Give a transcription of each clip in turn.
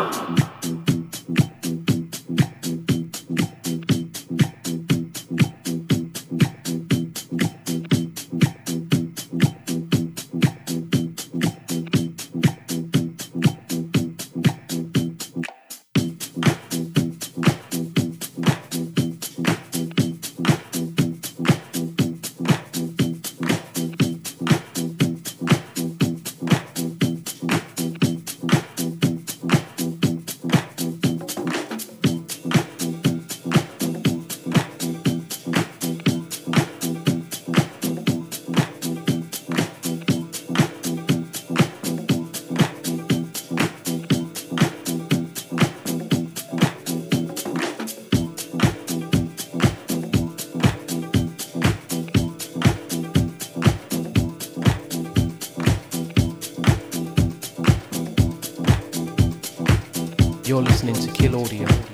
Música You're listening to Kill Audio.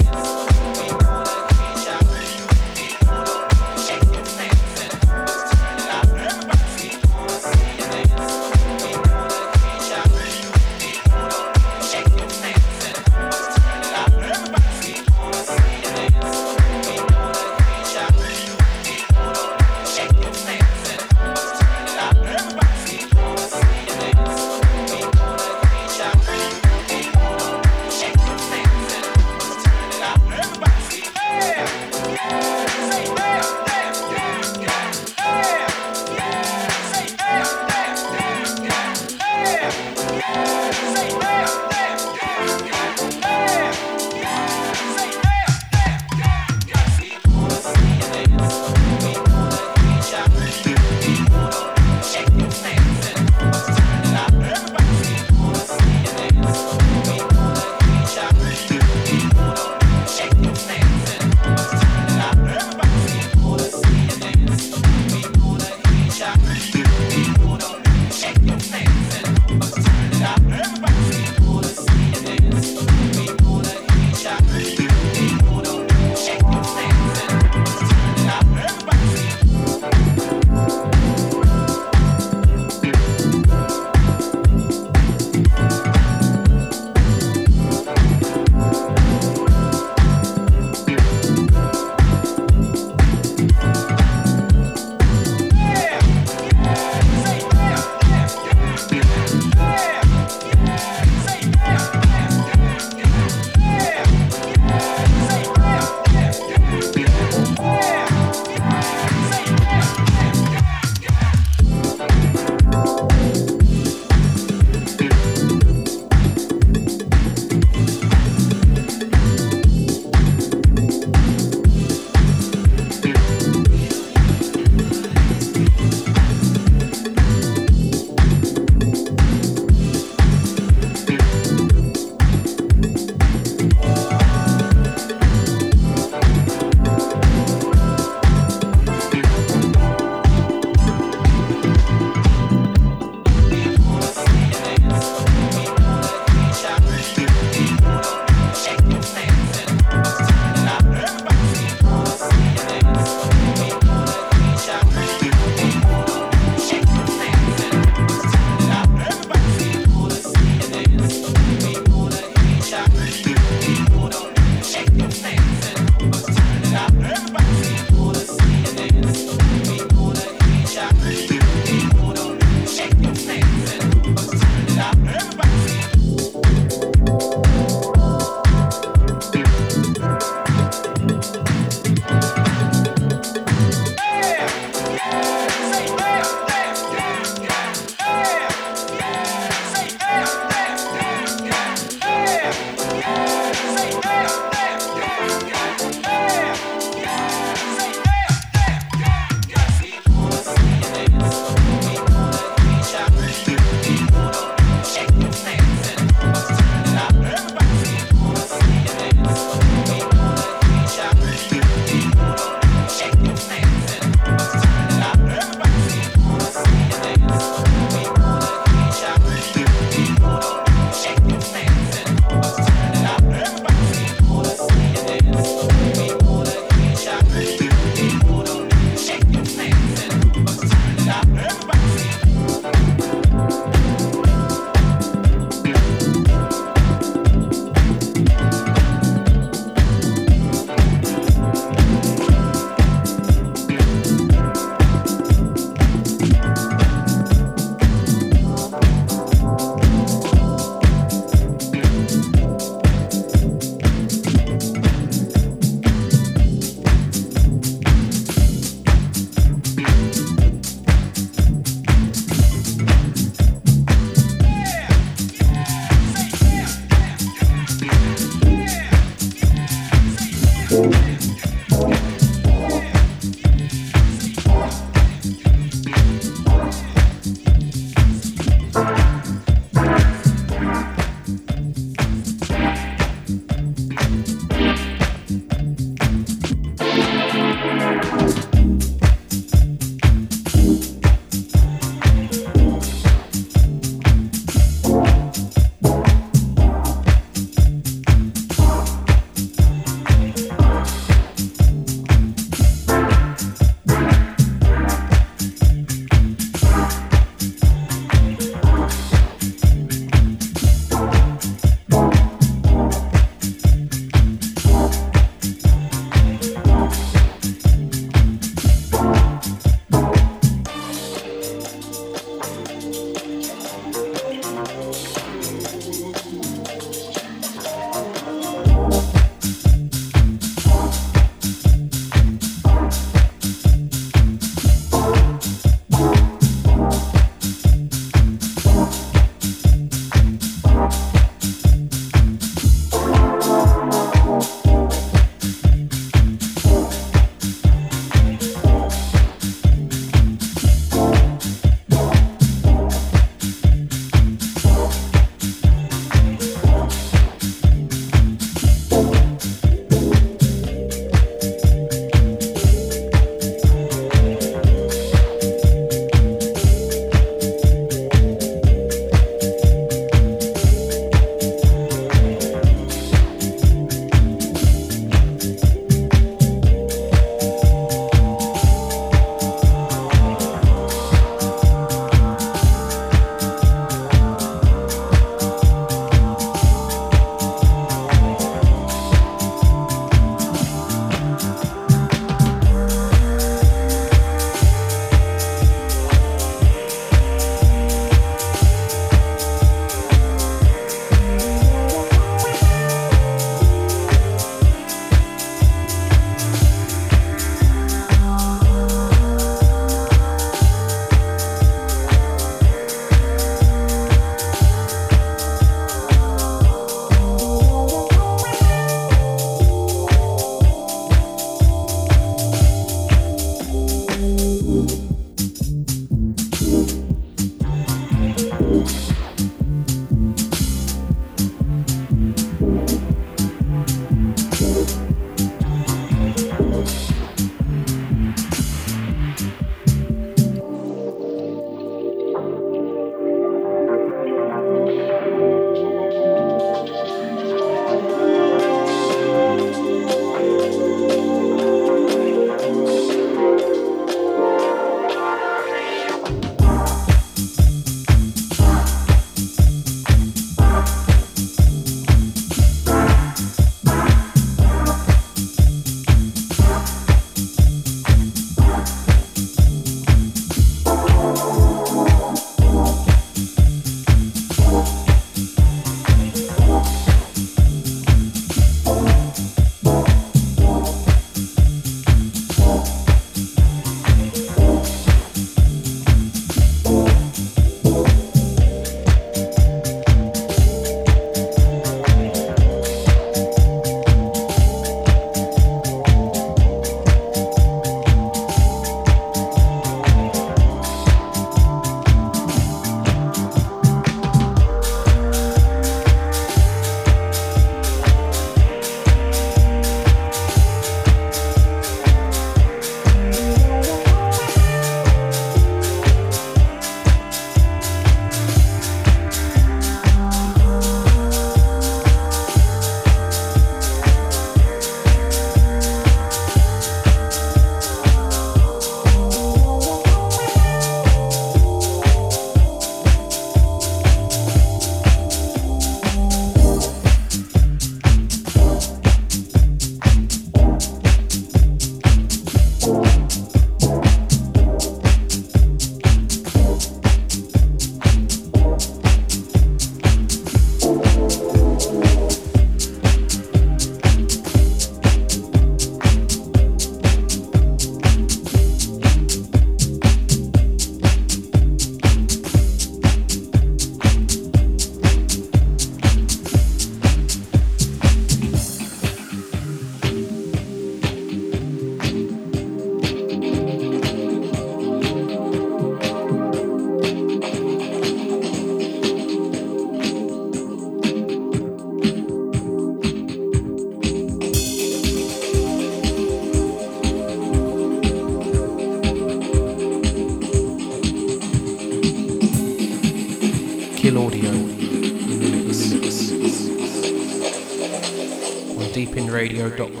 radio.com.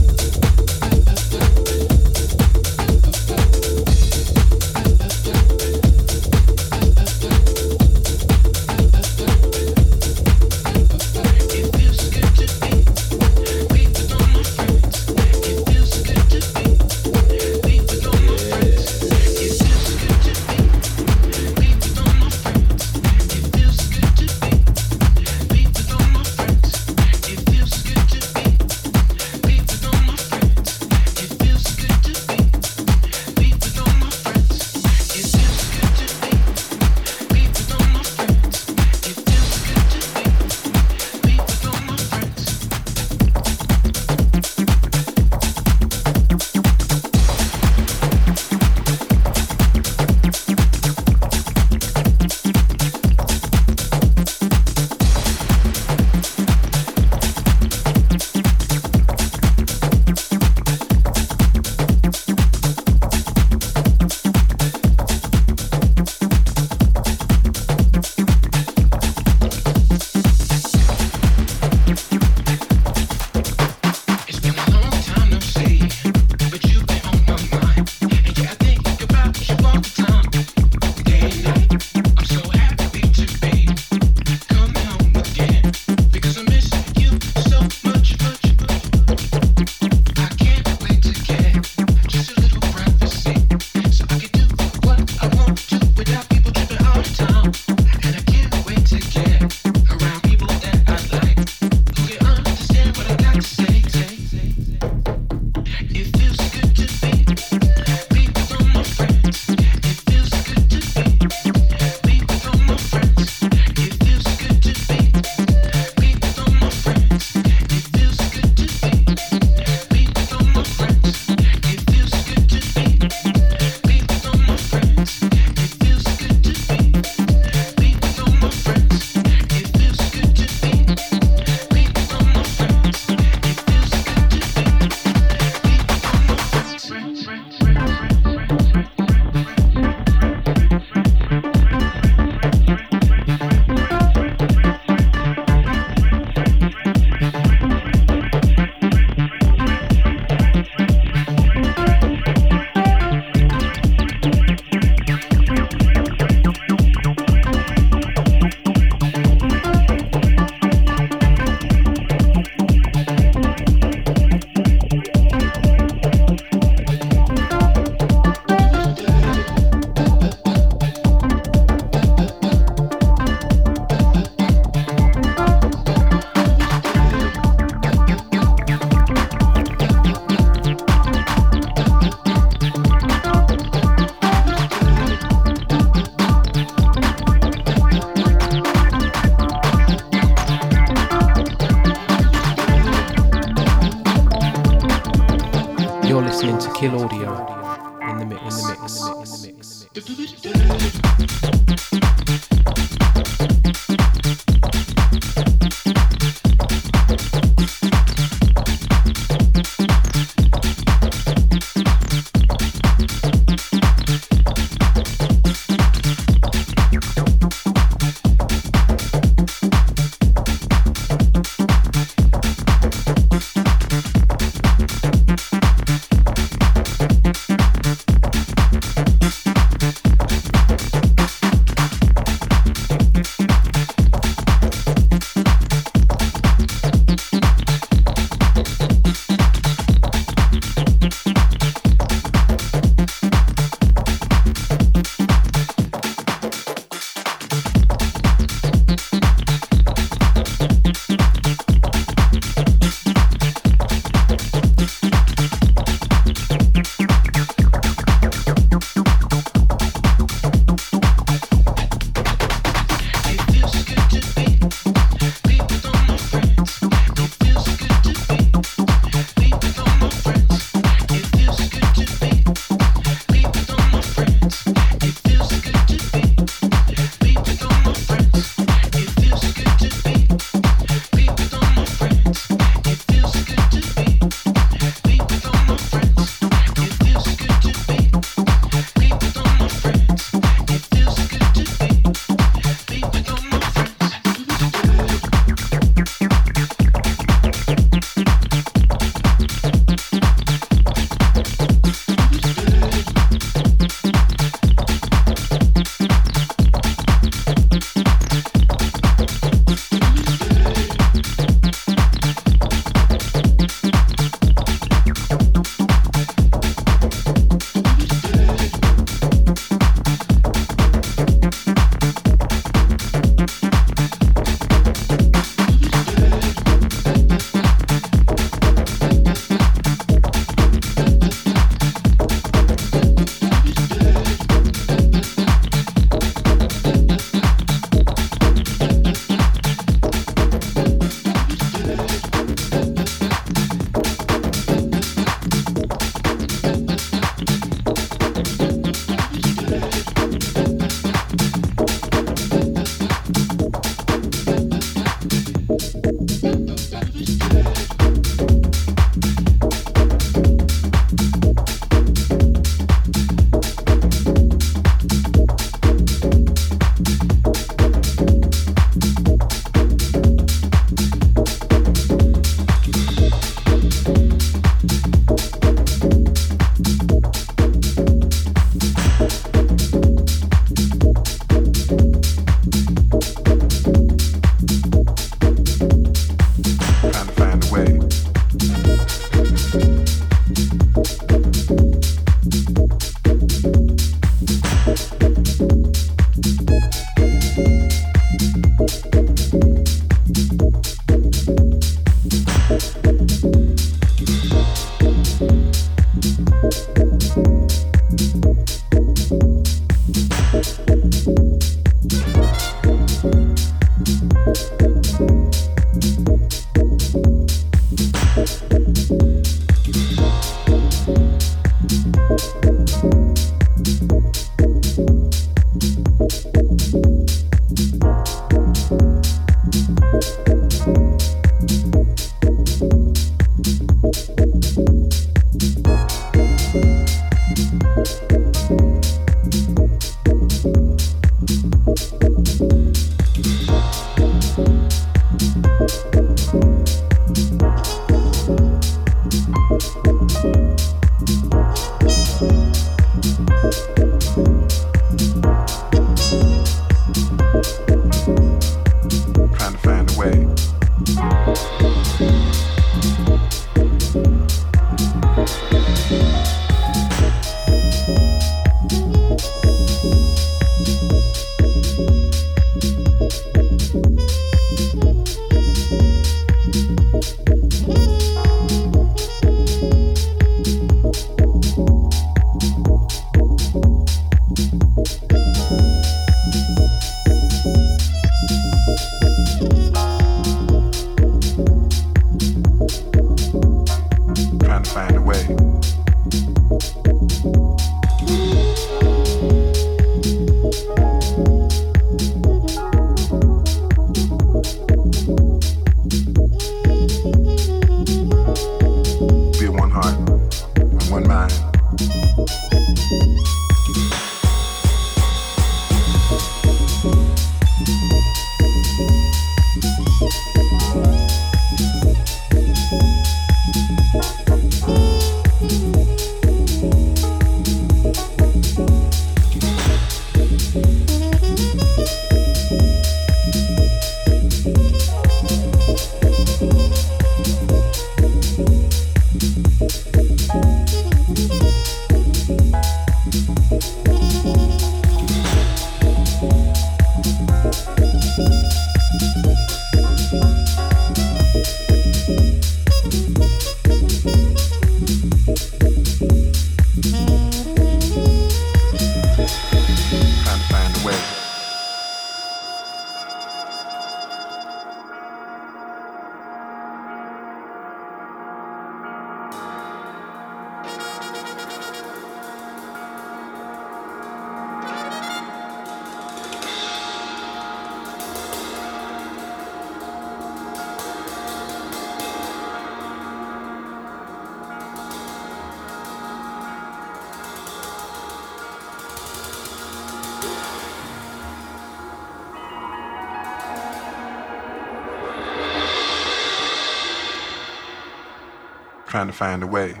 trying to find a way.